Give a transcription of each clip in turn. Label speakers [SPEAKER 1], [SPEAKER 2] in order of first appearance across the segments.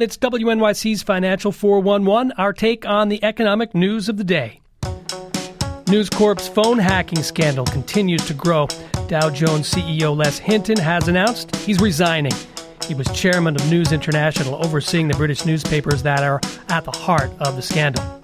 [SPEAKER 1] It's WNYC's Financial 411, our take on the economic news of the day. News Corp's phone hacking scandal continues to grow. Dow Jones CEO Les Hinton has announced he's resigning. He was chairman of News International, overseeing the British newspapers that are at the heart of the scandal.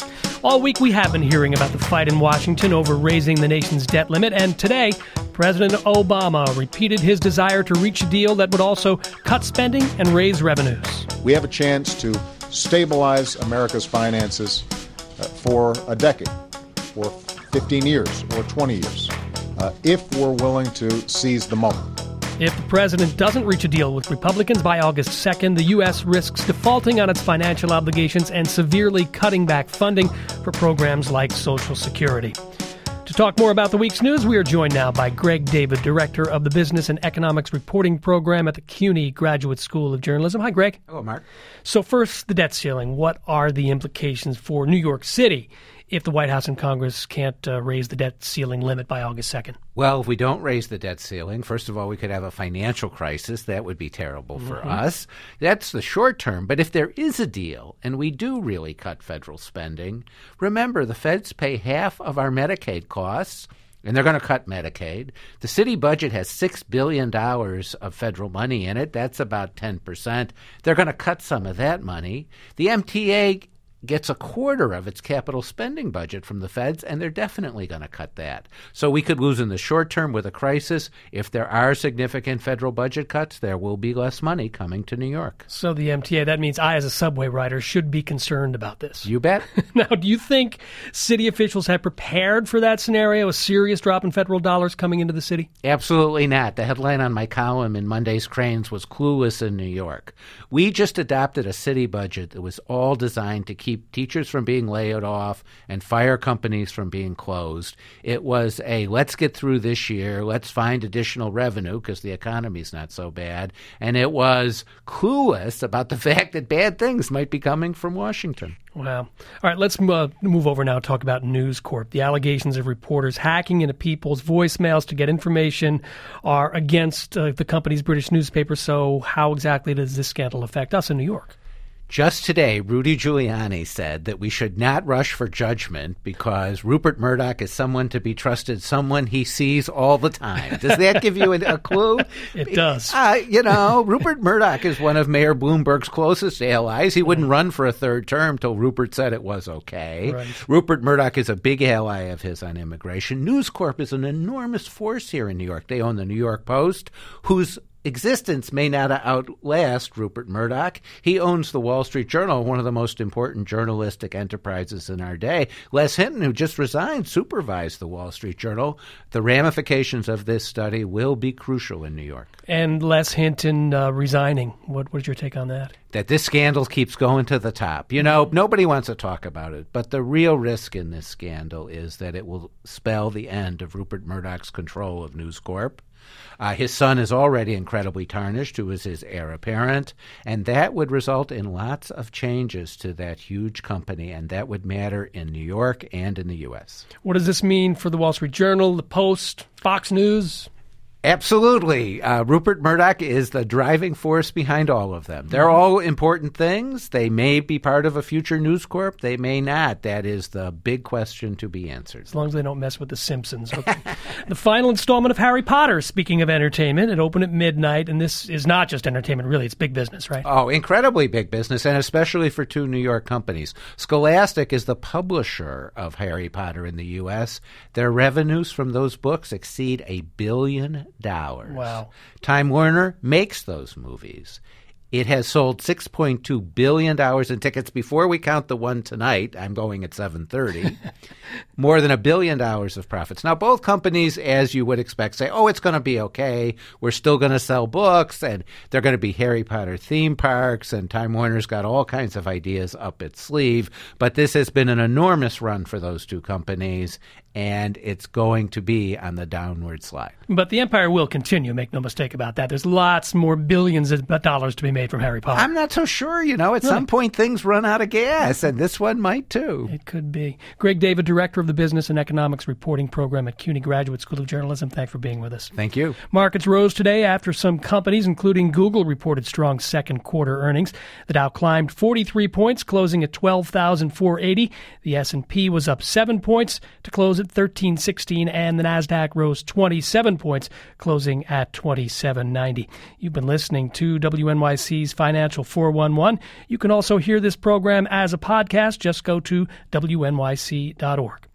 [SPEAKER 1] All week we have been hearing about the fight in Washington over raising the nation's debt limit, and today President Obama repeated his desire to reach a deal that would also cut spending and raise revenues.
[SPEAKER 2] We have a chance to stabilize America's finances uh, for a decade, for 15 years, or 20 years, uh, if we're willing to seize the moment.
[SPEAKER 1] If the president doesn't reach a deal with Republicans by August 2nd, the U.S. risks defaulting on its financial obligations and severely cutting back funding for programs like Social Security. To talk more about the week's news, we are joined now by Greg David, Director of the Business and Economics Reporting Program at the CUNY Graduate School of Journalism. Hi, Greg.
[SPEAKER 3] Hello, Mark.
[SPEAKER 1] So, first, the debt ceiling. What are the implications for New York City if the White House and Congress can't uh, raise the debt ceiling limit by August 2nd?
[SPEAKER 3] Well, if we don't raise the debt ceiling, first of all, we could have a financial crisis. That would be terrible for mm-hmm. us. That's the short term. But if there is a deal and we do really cut federal spending, remember the feds pay half of our Medicaid costs and they're going to cut Medicaid. The city budget has $6 billion of federal money in it. That's about 10%. They're going to cut some of that money. The MTA gets a quarter of its capital spending budget from the feds, and they're definitely going to cut that. So we could lose in the short term with a crisis. If there are significant federal budget cuts, there will be less money coming to New York.
[SPEAKER 1] So the MTA, that means I, as a subway rider, should be concerned about this.
[SPEAKER 3] You bet.
[SPEAKER 1] now, do you think city officials have prepared for that scenario, a serious drop in federal dollars coming into the city?
[SPEAKER 3] Absolutely not. The headline on my column in Monday's Crain's was Clueless in New York. We just adopted a city budget that was all designed to keep keep teachers from being laid off and fire companies from being closed. It was a let's get through this year, let's find additional revenue because the economy's not so bad. And it was clueless about the fact that bad things might be coming from Washington.
[SPEAKER 1] Wow. All right, let's uh, move over now talk about News Corp. The allegations of reporters hacking into people's voicemails to get information are against uh, the company's British newspaper. So, how exactly does this scandal affect us in New York?
[SPEAKER 3] Just today, Rudy Giuliani said that we should not rush for judgment because Rupert Murdoch is someone to be trusted, someone he sees all the time. Does that give you a, a clue?
[SPEAKER 1] It does.
[SPEAKER 3] Uh, you know, Rupert Murdoch is one of Mayor Bloomberg's closest allies. He wouldn't run for a third term till Rupert said it was okay. Right. Rupert Murdoch is a big ally of his on immigration. News Corp is an enormous force here in New York. They own the New York Post, whose existence may not outlast Rupert Murdoch. He owns the Wall Street Journal, one of the most important journalistic enterprises in our day. Les Hinton, who just resigned, supervised the Wall Street Journal. The ramifications of this study will be crucial in New York.
[SPEAKER 1] And Les Hinton uh, resigning. What, what's your take on that?
[SPEAKER 3] That this scandal keeps going to the top. You know, nobody wants to talk about it, but the real risk in this scandal is that it will spell the end of Rupert Murdoch's control of News Corp. Uh, his son is already incredibly tarnished, who is his heir apparent, and that would result in lots of changes to that huge company, and that would matter in New York and in the U.S.
[SPEAKER 1] What does this mean for the Wall Street Journal, the Post, Fox News?
[SPEAKER 3] Absolutely. Uh, Rupert Murdoch is the driving force behind all of them. They're all important things. They may be part of a future News Corp. They may not. That is the big question to be answered.
[SPEAKER 1] As long as they don't mess with The Simpsons. Okay. the final installment of Harry Potter, speaking of entertainment, it opened at midnight, and this is not just entertainment, really. It's big business, right?
[SPEAKER 3] Oh, incredibly big business, and especially for two New York companies. Scholastic is the publisher of Harry Potter in the U.S. Their revenues from those books exceed a billion dollars.
[SPEAKER 1] Wow.
[SPEAKER 3] Time Warner makes those movies. It has sold $6.2 billion in tickets before we count the one tonight. I'm going at 730. More than a billion dollars of profits. Now, both companies, as you would expect, say, oh, it's going to be okay. We're still going to sell books, and they're going to be Harry Potter theme parks, and Time Warner's got all kinds of ideas up its sleeve. But this has been an enormous run for those two companies, and it's going to be on the downward slide.
[SPEAKER 1] But the empire will continue, make no mistake about that. There's lots more billions of dollars to be made from Harry Potter.
[SPEAKER 3] I'm not so sure, you know. At really? some point, things run out of gas, and this one might too.
[SPEAKER 1] It could be. Greg David, Director of the Business and Economics Reporting Program at CUNY Graduate School of Journalism, thanks for being with us.
[SPEAKER 3] Thank you.
[SPEAKER 1] Markets rose today after some companies, including Google, reported strong second quarter earnings. The Dow climbed 43 points, closing at 12,480. The S&P was up 7 points to close at 1316 and the Nasdaq rose 27 points, closing at 2790. You've been listening to WNYC's Financial 411. You can also hear this program as a podcast. Just go to wnyc.org.